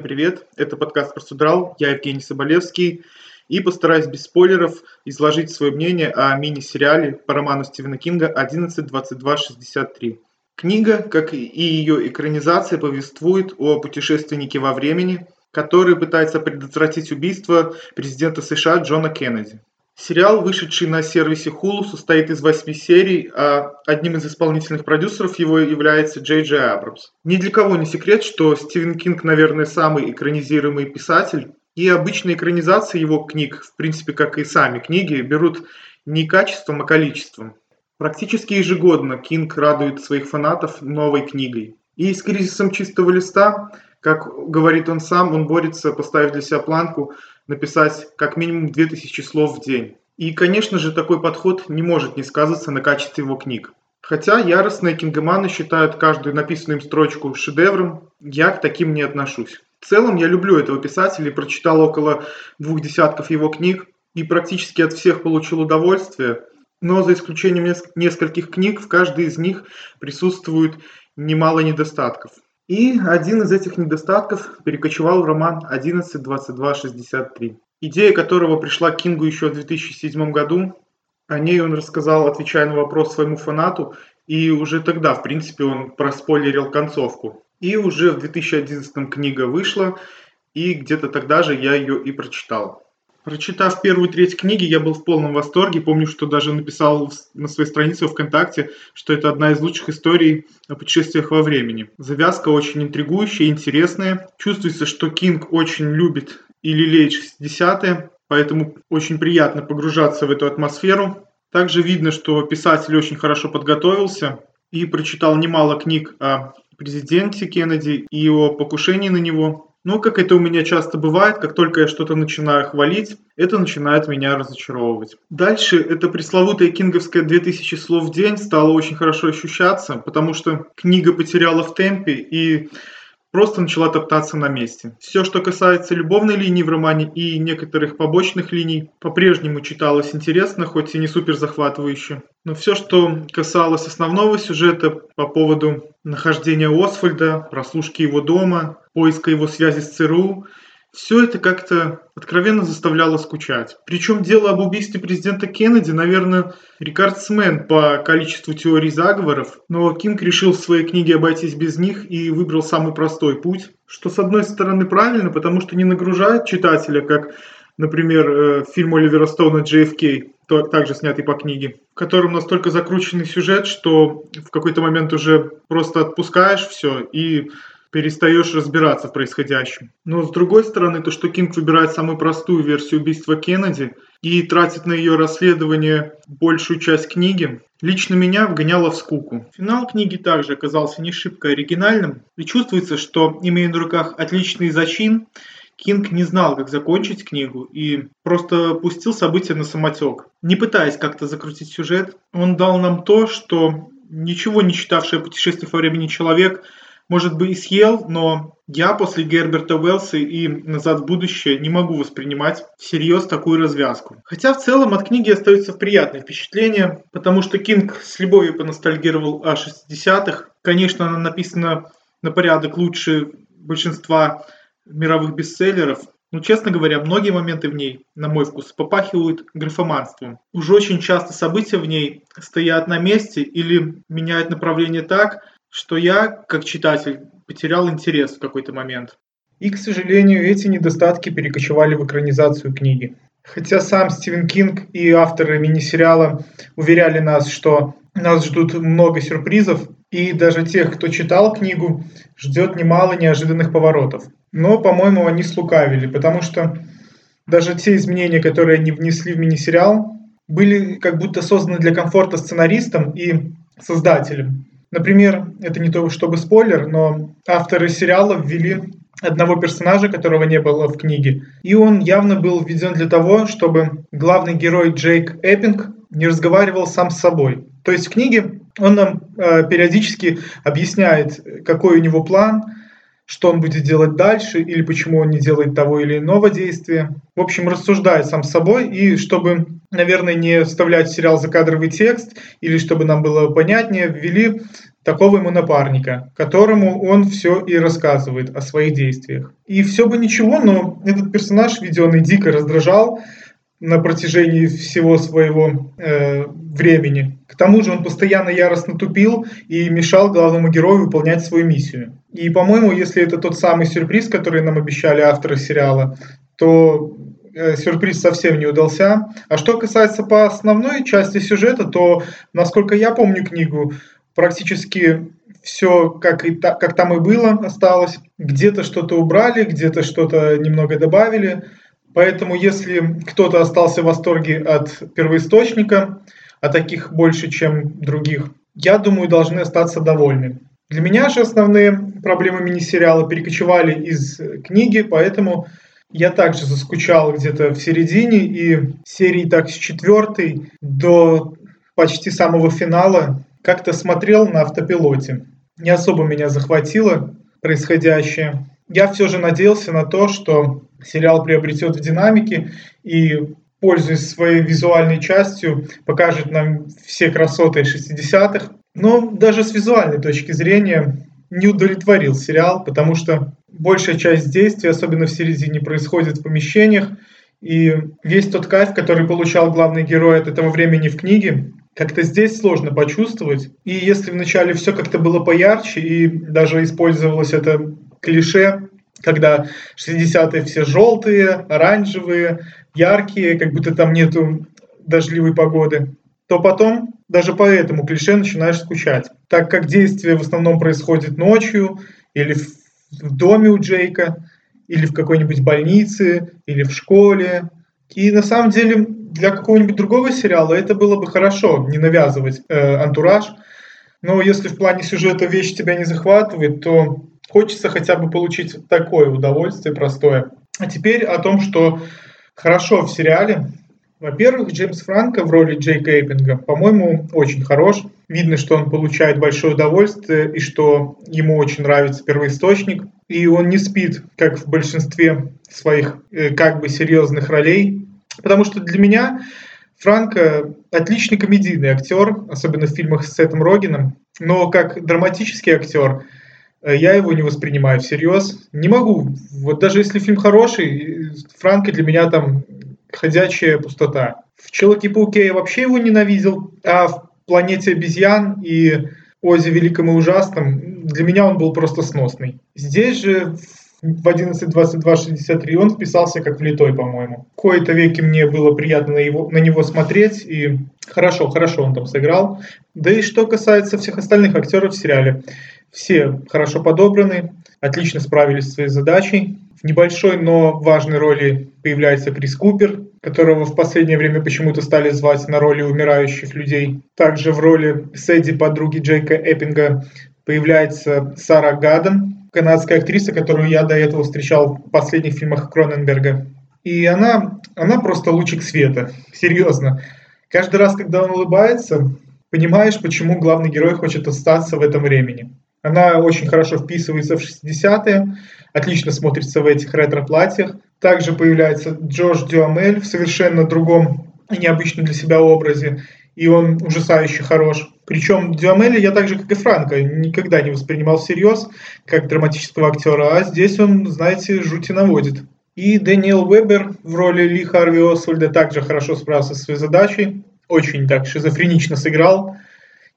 привет! Это подкаст про Судрал, я Евгений Соболевский, и постараюсь без спойлеров изложить свое мнение о мини-сериале по роману Стивена Кинга «11.22.63». Книга, как и ее экранизация, повествует о путешественнике во времени, который пытается предотвратить убийство президента США Джона Кеннеди. Сериал, вышедший на сервисе Hulu, состоит из восьми серий, а одним из исполнительных продюсеров его является Джей Джей Абрамс. Ни для кого не секрет, что Стивен Кинг, наверное, самый экранизируемый писатель, и обычные экранизации его книг, в принципе, как и сами книги, берут не качеством, а количеством. Практически ежегодно Кинг радует своих фанатов новой книгой. И с кризисом чистого листа, как говорит он сам, он борется, поставив для себя планку написать как минимум 2000 слов в день. И, конечно же, такой подход не может не сказаться на качестве его книг. Хотя яростные кингоманы считают каждую написанную им строчку шедевром, я к таким не отношусь. В целом я люблю этого писателя и прочитал около двух десятков его книг и практически от всех получил удовольствие, но за исключением нескольких книг в каждой из них присутствует немало недостатков. И один из этих недостатков перекочевал в роман 11.22.63, идея которого пришла Кингу еще в 2007 году. О ней он рассказал, отвечая на вопрос своему фанату, и уже тогда, в принципе, он проспойлерил концовку. И уже в 2011 книга вышла, и где-то тогда же я ее и прочитал. Прочитав первую треть книги, я был в полном восторге. Помню, что даже написал на своей странице ВКонтакте, что это одна из лучших историй о путешествиях во времени. Завязка очень интригующая, интересная. Чувствуется, что Кинг очень любит и лелеет 60-е, поэтому очень приятно погружаться в эту атмосферу. Также видно, что писатель очень хорошо подготовился и прочитал немало книг о президенте Кеннеди и о покушении на него. Но, как это у меня часто бывает, как только я что-то начинаю хвалить, это начинает меня разочаровывать. Дальше это пресловутая кинговская 2000 слов в день стало очень хорошо ощущаться, потому что книга потеряла в темпе и просто начала топтаться на месте. Все, что касается любовной линии в романе и некоторых побочных линий, по-прежнему читалось интересно, хоть и не супер захватывающе. Но все, что касалось основного сюжета по поводу нахождения Освальда, прослушки его дома, поиска его связи с ЦРУ все это как-то откровенно заставляло скучать. Причем дело об убийстве президента Кеннеди, наверное, рекордсмен по количеству теорий заговоров, но Кинг решил в своей книге обойтись без них и выбрал самый простой путь, что с одной стороны правильно, потому что не нагружает читателя, как, например, э, фильм Оливера Стоуна «JFK», также снятый по книге, в котором настолько закрученный сюжет, что в какой-то момент уже просто отпускаешь все и перестаешь разбираться в происходящем. Но с другой стороны, то, что Кинг выбирает самую простую версию убийства Кеннеди и тратит на ее расследование большую часть книги, лично меня вгоняло в скуку. Финал книги также оказался не шибко оригинальным, и чувствуется, что, имея на руках отличный зачин, Кинг не знал, как закончить книгу и просто пустил события на самотек. Не пытаясь как-то закрутить сюжет, он дал нам то, что ничего не читавший о во времени человек – может быть, и съел, но я после Герберта Уэллса и «Назад в будущее» не могу воспринимать всерьез такую развязку. Хотя в целом от книги остается приятное впечатление, потому что Кинг с любовью поностальгировал о 60-х. Конечно, она написана на порядок лучше большинства мировых бестселлеров, но, честно говоря, многие моменты в ней, на мой вкус, попахивают графоманством. Уже очень часто события в ней стоят на месте или меняют направление так, что я, как читатель, потерял интерес в какой-то момент. И, к сожалению, эти недостатки перекочевали в экранизацию книги. Хотя сам Стивен Кинг и авторы мини-сериала уверяли нас, что нас ждут много сюрпризов, и даже тех, кто читал книгу, ждет немало неожиданных поворотов. Но, по-моему, они слукавили, потому что даже те изменения, которые они внесли в мини-сериал, были как будто созданы для комфорта сценаристам и создателям. Например, это не то чтобы спойлер, но авторы сериала ввели одного персонажа, которого не было в книге. И он явно был введен для того, чтобы главный герой Джейк Эппинг не разговаривал сам с собой. То есть в книге он нам э, периодически объясняет, какой у него план, что он будет делать дальше или почему он не делает того или иного действия. В общем, рассуждает сам с собой, и чтобы, наверное, не вставлять в сериал закадровый текст, или чтобы нам было понятнее, ввели такого ему напарника, которому он все и рассказывает о своих действиях. И все бы ничего, но этот персонаж введенный дико раздражал на протяжении всего своего э, времени. К тому же он постоянно яростно тупил и мешал главному герою выполнять свою миссию. И, по-моему, если это тот самый сюрприз, который нам обещали авторы сериала, то э, сюрприз совсем не удался. А что касается по основной части сюжета, то, насколько я помню книгу, практически все как, и та, как там и было осталось. Где-то что-то убрали, где-то что-то немного добавили. Поэтому если кто-то остался в восторге от первоисточника, а таких больше, чем других, я думаю, должны остаться довольны. Для меня же основные проблемы мини-сериала перекочевали из книги, поэтому я также заскучал где-то в середине, и серии так с четвертой до почти самого финала как-то смотрел на автопилоте. Не особо меня захватило происходящее. Я все же надеялся на то, что сериал приобретет в динамике и, пользуясь своей визуальной частью, покажет нам все красоты 60-х. Но даже с визуальной точки зрения не удовлетворил сериал, потому что большая часть действий, особенно в середине, происходит в помещениях, и весь тот кайф, который получал главный герой от этого времени в книге, как-то здесь сложно почувствовать. И если вначале все как-то было поярче, и даже использовалось это клише, когда 60-е все желтые, оранжевые, яркие, как будто там нету дождливой погоды, то потом даже по этому клише начинаешь скучать. Так как действие в основном происходит ночью, или в, доме у Джейка, или в какой-нибудь больнице, или в школе. И на самом деле для какого-нибудь другого сериала это было бы хорошо, не навязывать э, антураж. Но если в плане сюжета вещь тебя не захватывает, то хочется хотя бы получить такое удовольствие простое. А теперь о том, что хорошо в сериале. Во-первых, Джеймс Франко в роли Джейка Эйппинга, по-моему, очень хорош. Видно, что он получает большое удовольствие и что ему очень нравится первоисточник. И он не спит, как в большинстве своих э, как бы серьезных ролей. Потому что для меня Франко отличный комедийный актер, особенно в фильмах с Сетом Рогином. Но как драматический актер я его не воспринимаю всерьез. Не могу. Вот даже если фильм хороший, Франко для меня там ходячая пустота. В «Человеке-пауке» я вообще его ненавидел, а в «Планете обезьян» и «Озе великом и ужасном» для меня он был просто сносный. Здесь же в 11.22.63 он вписался как влитой, по-моему. В кои-то веки мне было приятно на, его, на него смотреть, и хорошо, хорошо он там сыграл. Да и что касается всех остальных актеров в сериале, все хорошо подобраны, отлично справились с своей задачей. В небольшой, но важной роли появляется Крис Купер, которого в последнее время почему-то стали звать на роли умирающих людей. Также в роли Сэдди, подруги Джейка Эппинга, появляется Сара Гадден, канадская актриса, которую я до этого встречал в последних фильмах Кроненберга. И она, она просто лучик света, серьезно. Каждый раз, когда он улыбается, понимаешь, почему главный герой хочет остаться в этом времени. Она очень хорошо вписывается в 60-е, отлично смотрится в этих ретро-платьях. Также появляется Джош Дюамель в совершенно другом и необычном для себя образе, и он ужасающе хорош. Причем Дюамеля я так же, как и Франко, никогда не воспринимал всерьез, как драматического актера, а здесь он, знаете, жути наводит. И Дэниел Вебер в роли Ли Харви Освальда также хорошо справился со своей задачей, очень так шизофренично сыграл,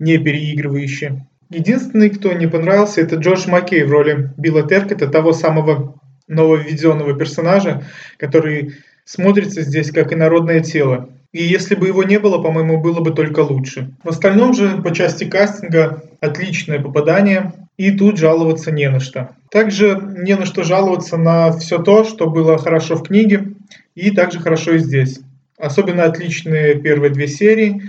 не переигрывающе. Единственный, кто не понравился, это Джордж Маккей в роли Билла Теркета, того самого нововведенного персонажа, который смотрится здесь как инородное тело. И если бы его не было, по-моему, было бы только лучше. В остальном же, по части кастинга, отличное попадание, и тут жаловаться не на что. Также не на что жаловаться на все то, что было хорошо в книге, и также хорошо и здесь. Особенно отличные первые две серии,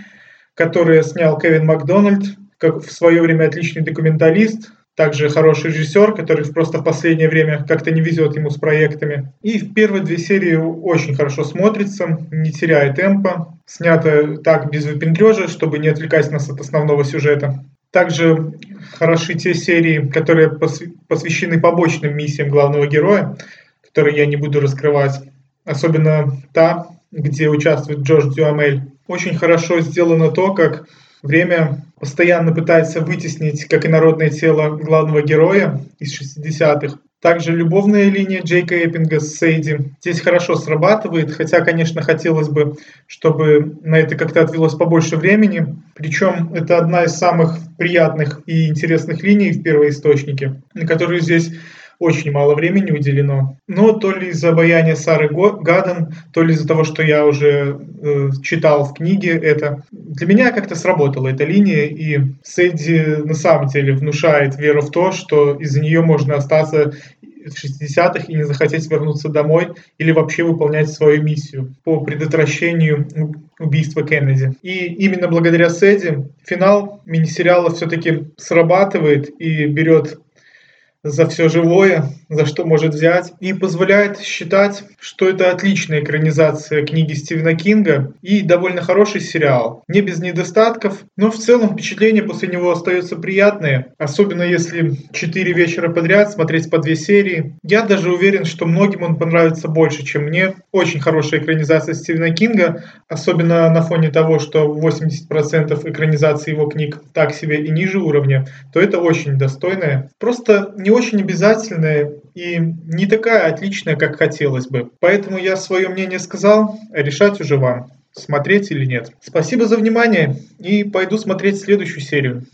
которые снял Кевин Макдональд, как в свое время отличный документалист, также хороший режиссер, который просто в последнее время как-то не везет ему с проектами. И в первые две серии очень хорошо смотрится, не теряя темпа, снято так без выпендрежа, чтобы не отвлекать нас от основного сюжета. Также хороши те серии, которые посвящены побочным миссиям главного героя, которые я не буду раскрывать. Особенно та, где участвует Джордж Дюамель. Очень хорошо сделано то, как время постоянно пытается вытеснить, как и народное тело главного героя из 60-х. Также любовная линия Джейка Эппинга с Сейди здесь хорошо срабатывает, хотя, конечно, хотелось бы, чтобы на это как-то отвелось побольше времени. Причем это одна из самых приятных и интересных линий в первоисточнике, на которую здесь очень мало времени уделено. Но то ли из-за обаяния Сары Гаден, то ли из-за того, что я уже э, читал в книге это, для меня как-то сработала эта линия, и Сэдди на самом деле внушает веру в то, что из-за нее можно остаться в 60-х и не захотеть вернуться домой или вообще выполнять свою миссию по предотвращению убийства Кеннеди. И именно благодаря Сэдди финал мини-сериала все-таки срабатывает и берет за все живое, за что может взять, и позволяет считать, что это отличная экранизация книги Стивена Кинга и довольно хороший сериал. Не без недостатков, но в целом впечатление после него остается приятное, особенно если четыре вечера подряд смотреть по две серии. Я даже уверен, что многим он понравится больше, чем мне. Очень хорошая экранизация Стивена Кинга, особенно на фоне того, что 80% экранизации его книг так себе и ниже уровня, то это очень достойное. Просто не очень обязательная и не такая отличная, как хотелось бы. Поэтому я свое мнение сказал, решать уже вам, смотреть или нет. Спасибо за внимание и пойду смотреть следующую серию.